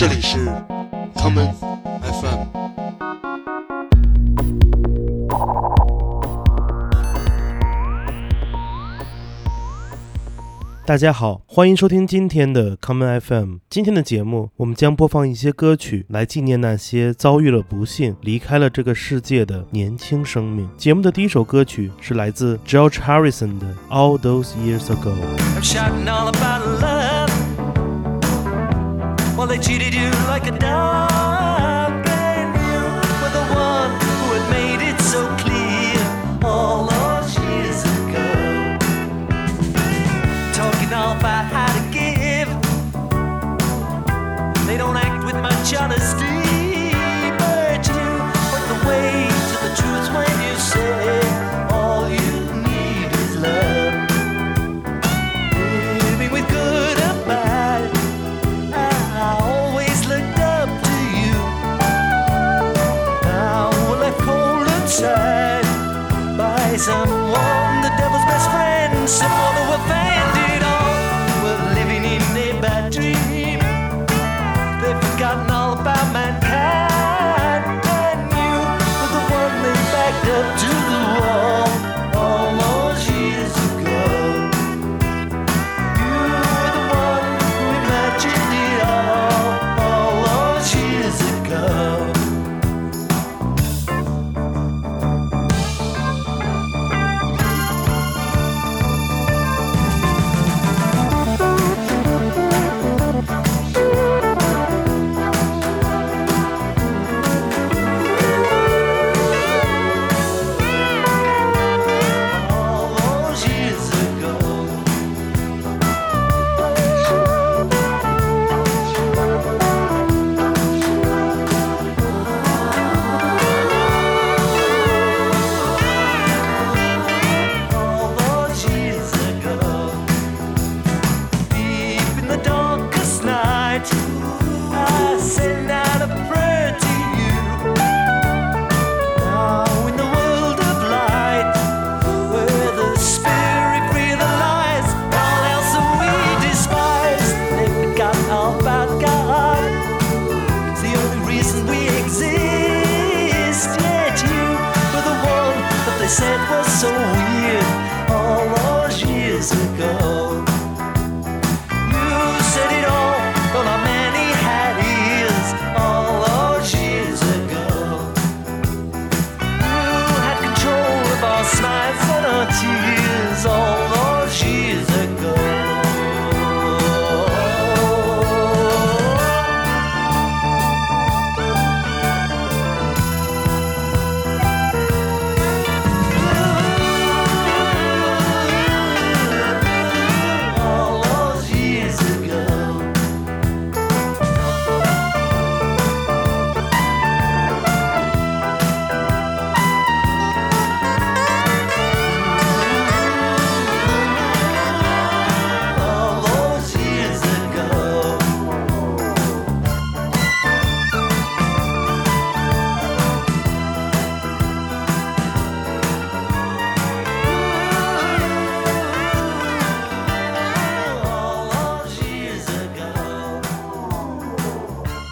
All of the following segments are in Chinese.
这里是 common FM。大家好，欢迎收听今天的 Common FM。今天的节目，我们将播放一些歌曲来纪念那些遭遇了不幸、离开了这个世界的年轻生命。节目的第一首歌曲是来自 George Harrison 的《All Those Years Ago》。They cheated you like a dog, and you were the one who had made it so clear all those years ago. Talking all about how to give. They don't act with much honesty,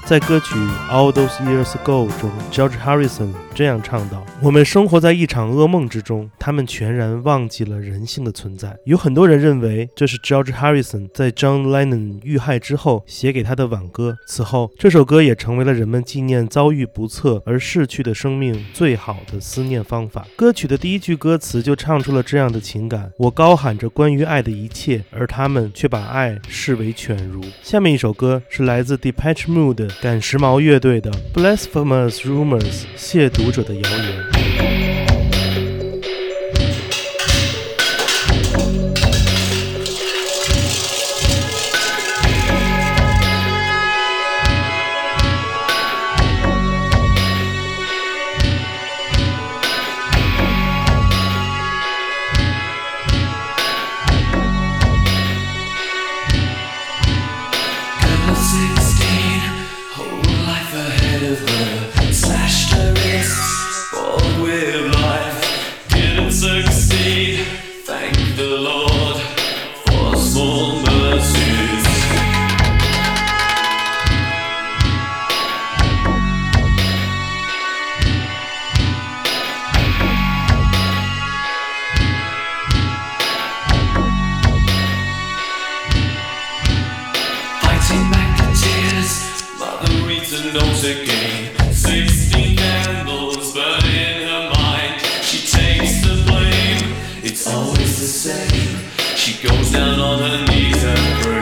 在歌曲《All Those Years Ago》中，George Harrison 这样唱道：“我们生活在一场噩梦之中，他们全然忘记了人性的存在。”有很多人认为这是 George Harrison 在 John Lennon 遇害之后写给他的挽歌。此后，这首歌也成为了人们纪念遭遇不测而逝去的生命最好的思念方法。歌曲的第一句歌词就唱出了这样的情感：我高喊着关于爱的一切，而他们却把爱视为犬儒。下面一首歌是来自 Depeche Mode 赶时髦乐队的《Blasphemous Rumors》亵渎者的谣言。the same. She goes down on her knees and prays.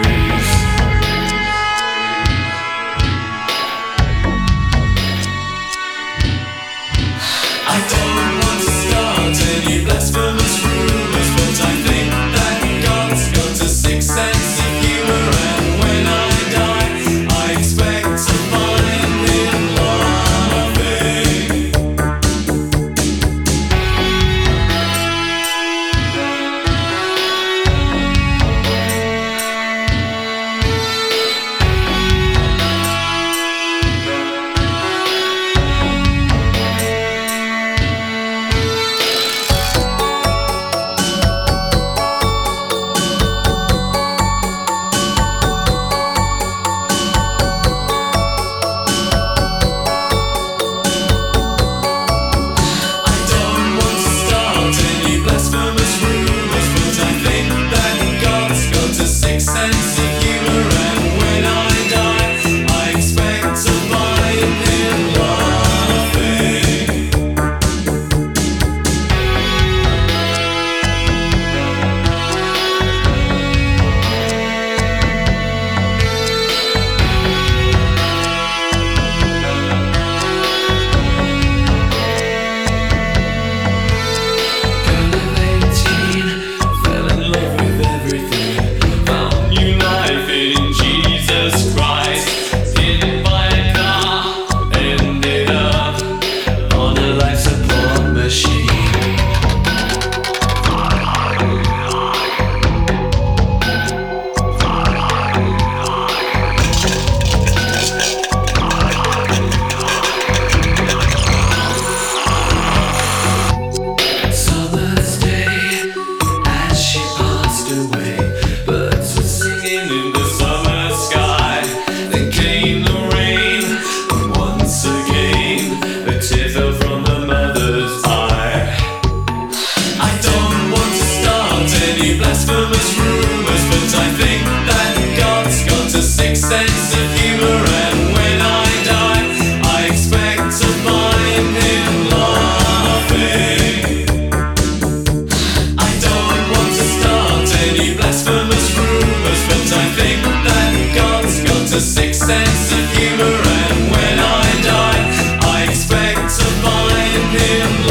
in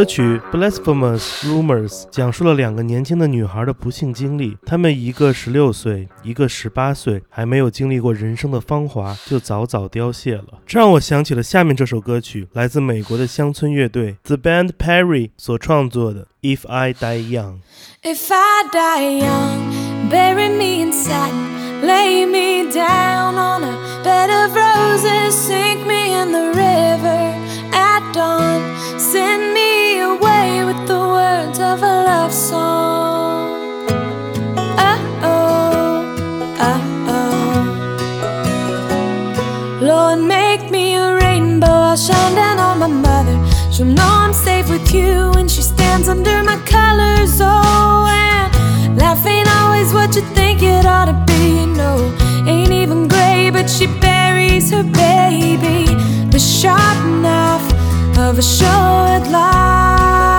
歌曲 blasphemous rumors 讲述了两个年轻的女孩的不幸经历她们一个十六岁一个十八岁还没有经历过人生的芳华就早早凋谢了这让我想起了下面这首歌曲来自美国的乡村乐队 the band perry 所创作的 if i die young if i die young bury me in satin lay me down on a bed of roses sink me in the river at dawn. Send me away with the words of a love song. Oh, oh, oh, oh. Lord, make me a rainbow. I'll shine down on my mother. She'll know I'm safe with you when she stands under my colors. Oh, and life ain't always what you think it ought to be. No, ain't even but she buries her baby. The sharp knife of a short life.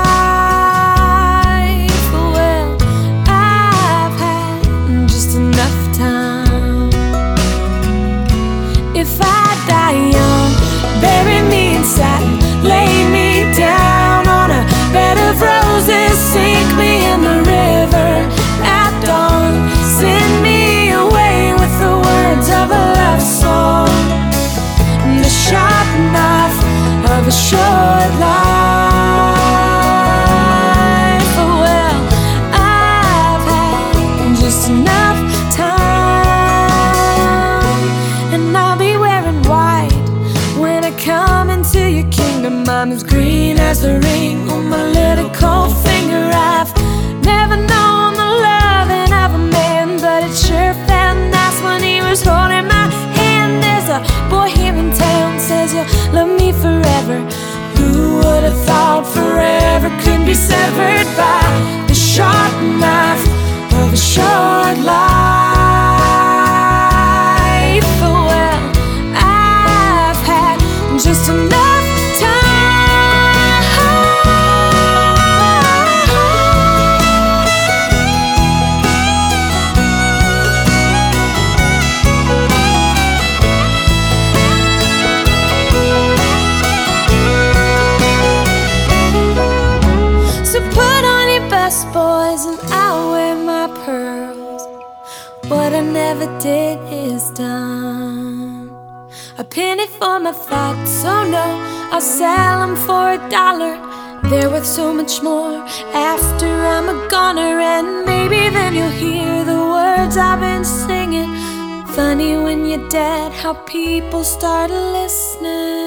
Boy here in town says you'll love me forever. Who would have thought forever could be severed by the sharp knife of a short life? My oh no, I'll sell them for a dollar. They're worth so much more after I'm a goner, and maybe then you'll hear the words I've been singing. Funny when you're dead, how people start listening.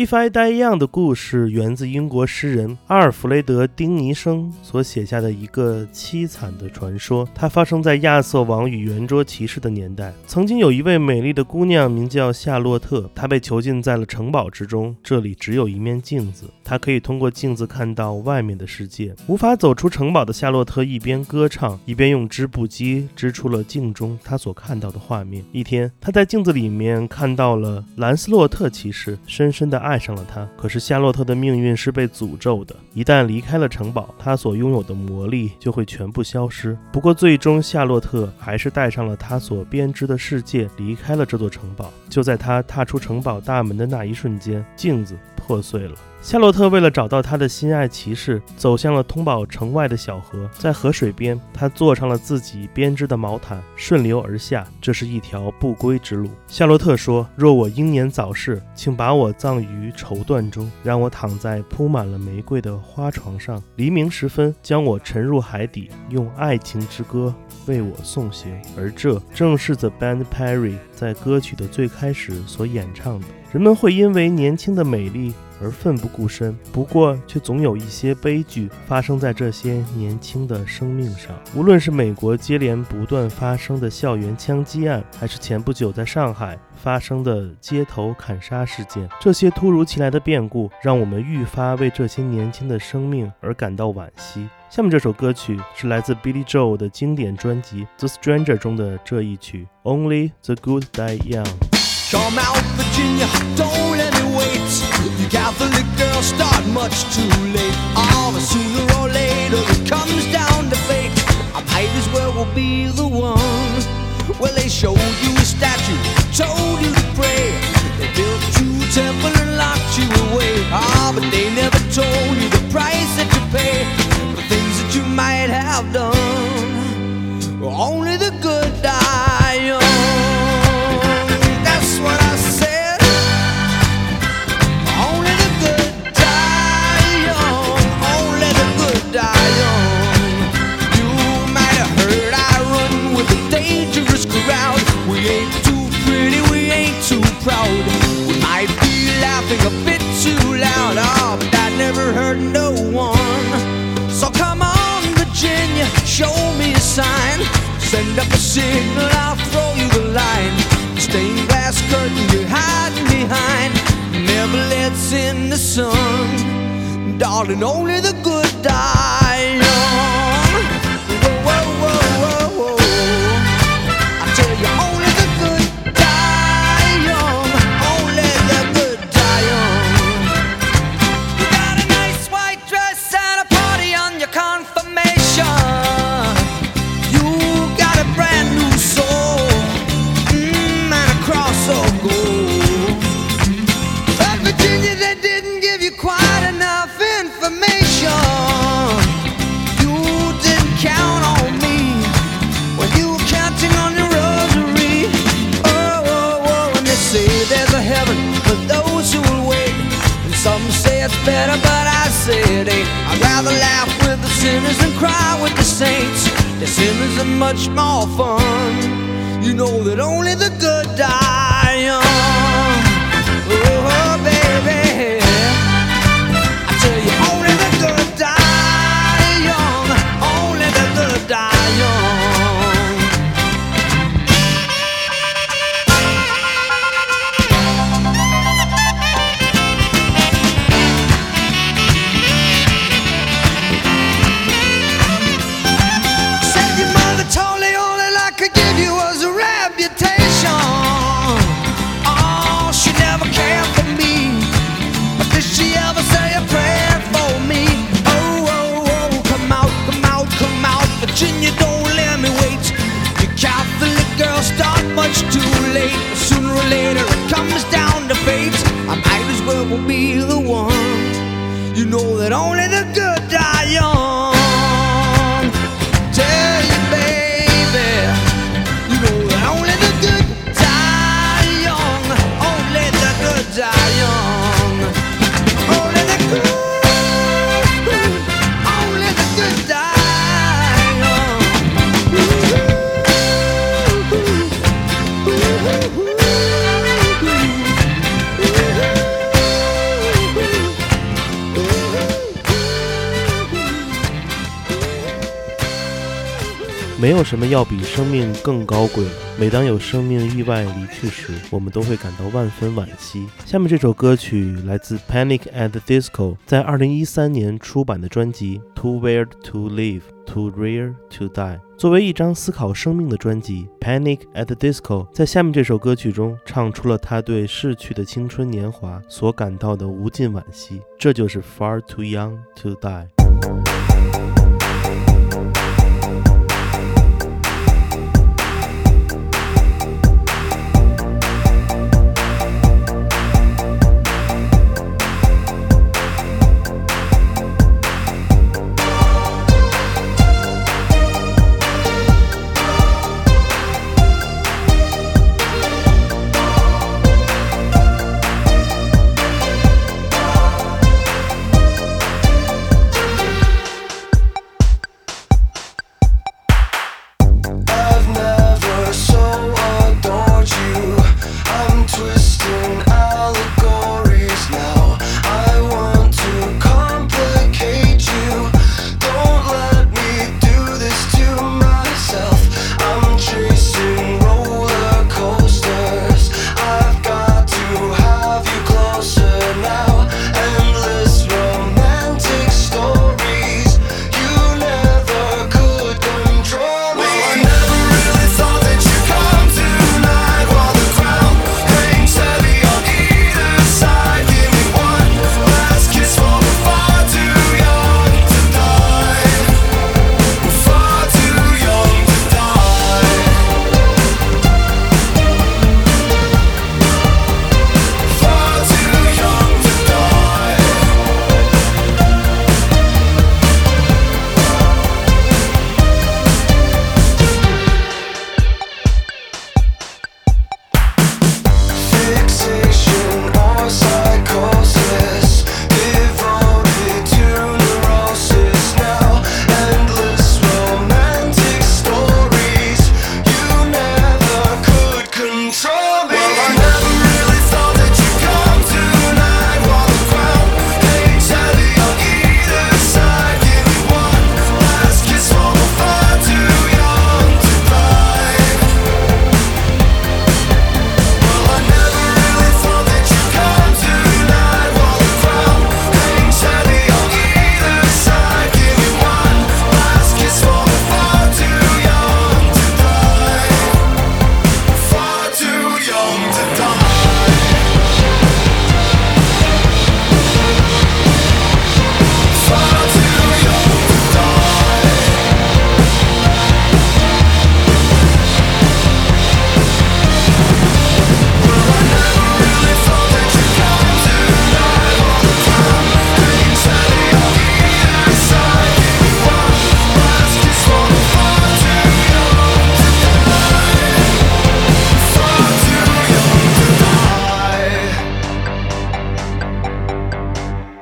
If I Die Young 的故事源自英国诗人阿尔弗雷德·丁尼生所写下的一个凄惨的传说。它发生在亚瑟王与圆桌骑士的年代。曾经有一位美丽的姑娘，名叫夏洛特，她被囚禁在了城堡之中。这里只有一面镜子，她可以通过镜子看到外面的世界。无法走出城堡的夏洛特一边歌唱，一边用织布机织出了镜中她所看到的画面。一天，她在镜子里面看到了兰斯洛特骑士，深深的爱爱上了他。可是夏洛特的命运是被诅咒的，一旦离开了城堡，他所拥有的魔力就会全部消失。不过，最终夏洛特还是带上了他所编织的世界，离开了这座城堡。就在他踏出城堡大门的那一瞬间，镜子破碎了。夏洛特为了找到他的心爱骑士，走向了通往城外的小河。在河水边，他坐上了自己编织的毛毯，顺流而下。这是一条不归之路。夏洛特说：“若我英年早逝，请把我葬于绸缎中，让我躺在铺满了玫瑰的花床上。黎明时分，将我沉入海底，用爱情之歌为我送行。”而这正是 The Band Perry 在歌曲的最开始所演唱的。人们会因为年轻的美丽而奋不顾身，不过却总有一些悲剧发生在这些年轻的生命上。无论是美国接连不断发生的校园枪击案，还是前不久在上海发生的街头砍杀事件，这些突如其来的变故让我们愈发为这些年轻的生命而感到惋惜。下面这首歌曲是来自 Billy Joel 的经典专辑《The Stranger》中的这一曲《Only the Good Die Young》。Come out, Virginia, don't let me wait. You Catholic girls start much too late. Oh, but sooner or later it comes down to fate. I might as well be the one. Well, they showed you a statue, told you to pray. They built you a temple and locked you away. Ah, oh, but they never told you the price that you pay. The things that you might have done. Only the good. signal, I'll throw you the line. The stained glass curtain you're hiding behind never lets in the sun. Darling, only the good die. better, but I said, hey, I'd rather laugh with the sinners than cry with the saints. The sinners are much more fun. You know that only the good die. she ever said 没有什么要比生命更高贵。每当有生命意外离去时，我们都会感到万分惋惜。下面这首歌曲来自 Panic at the Disco 在2013年出版的专辑《Too Weird to Live, Too Rare to Die》。作为一张思考生命的专辑，《Panic at the Disco》在下面这首歌曲中唱出了他对逝去的青春年华所感到的无尽惋惜。这就是 Far Too Young to Die。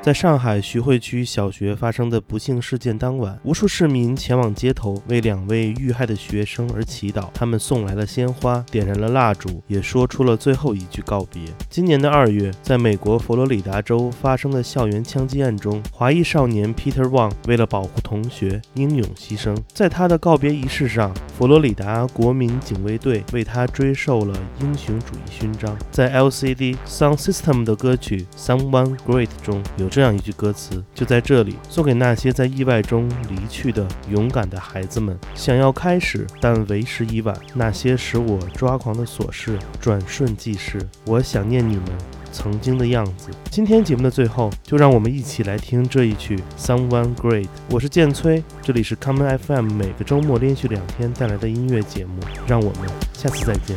在上海徐汇区小学发生的不幸事件当晚，无数市民前往街头为两位遇害的学生而祈祷。他们送来了鲜花，点燃了蜡烛，也说出了最后一句告别。今年的二月，在美国佛罗里达州发生的校园枪击案中，华裔少年 Peter Wang 为了保护同学，英勇牺牲。在他的告别仪式上，佛罗里达国民警卫队为他追授了英雄主义勋章。在 LCD Sound System 的歌曲《Someone Great》中有这样一句歌词：“就在这里，送给那些在意外中离去的勇敢的孩子们。想要开始，但为时已晚。那些使我抓狂的琐事，转瞬即逝。我想念你们。”曾经的样子。今天节目的最后，就让我们一起来听这一曲《Someone Great》。我是建崔，这里是 Common FM，每个周末连续两天带来的音乐节目。让我们下次再见。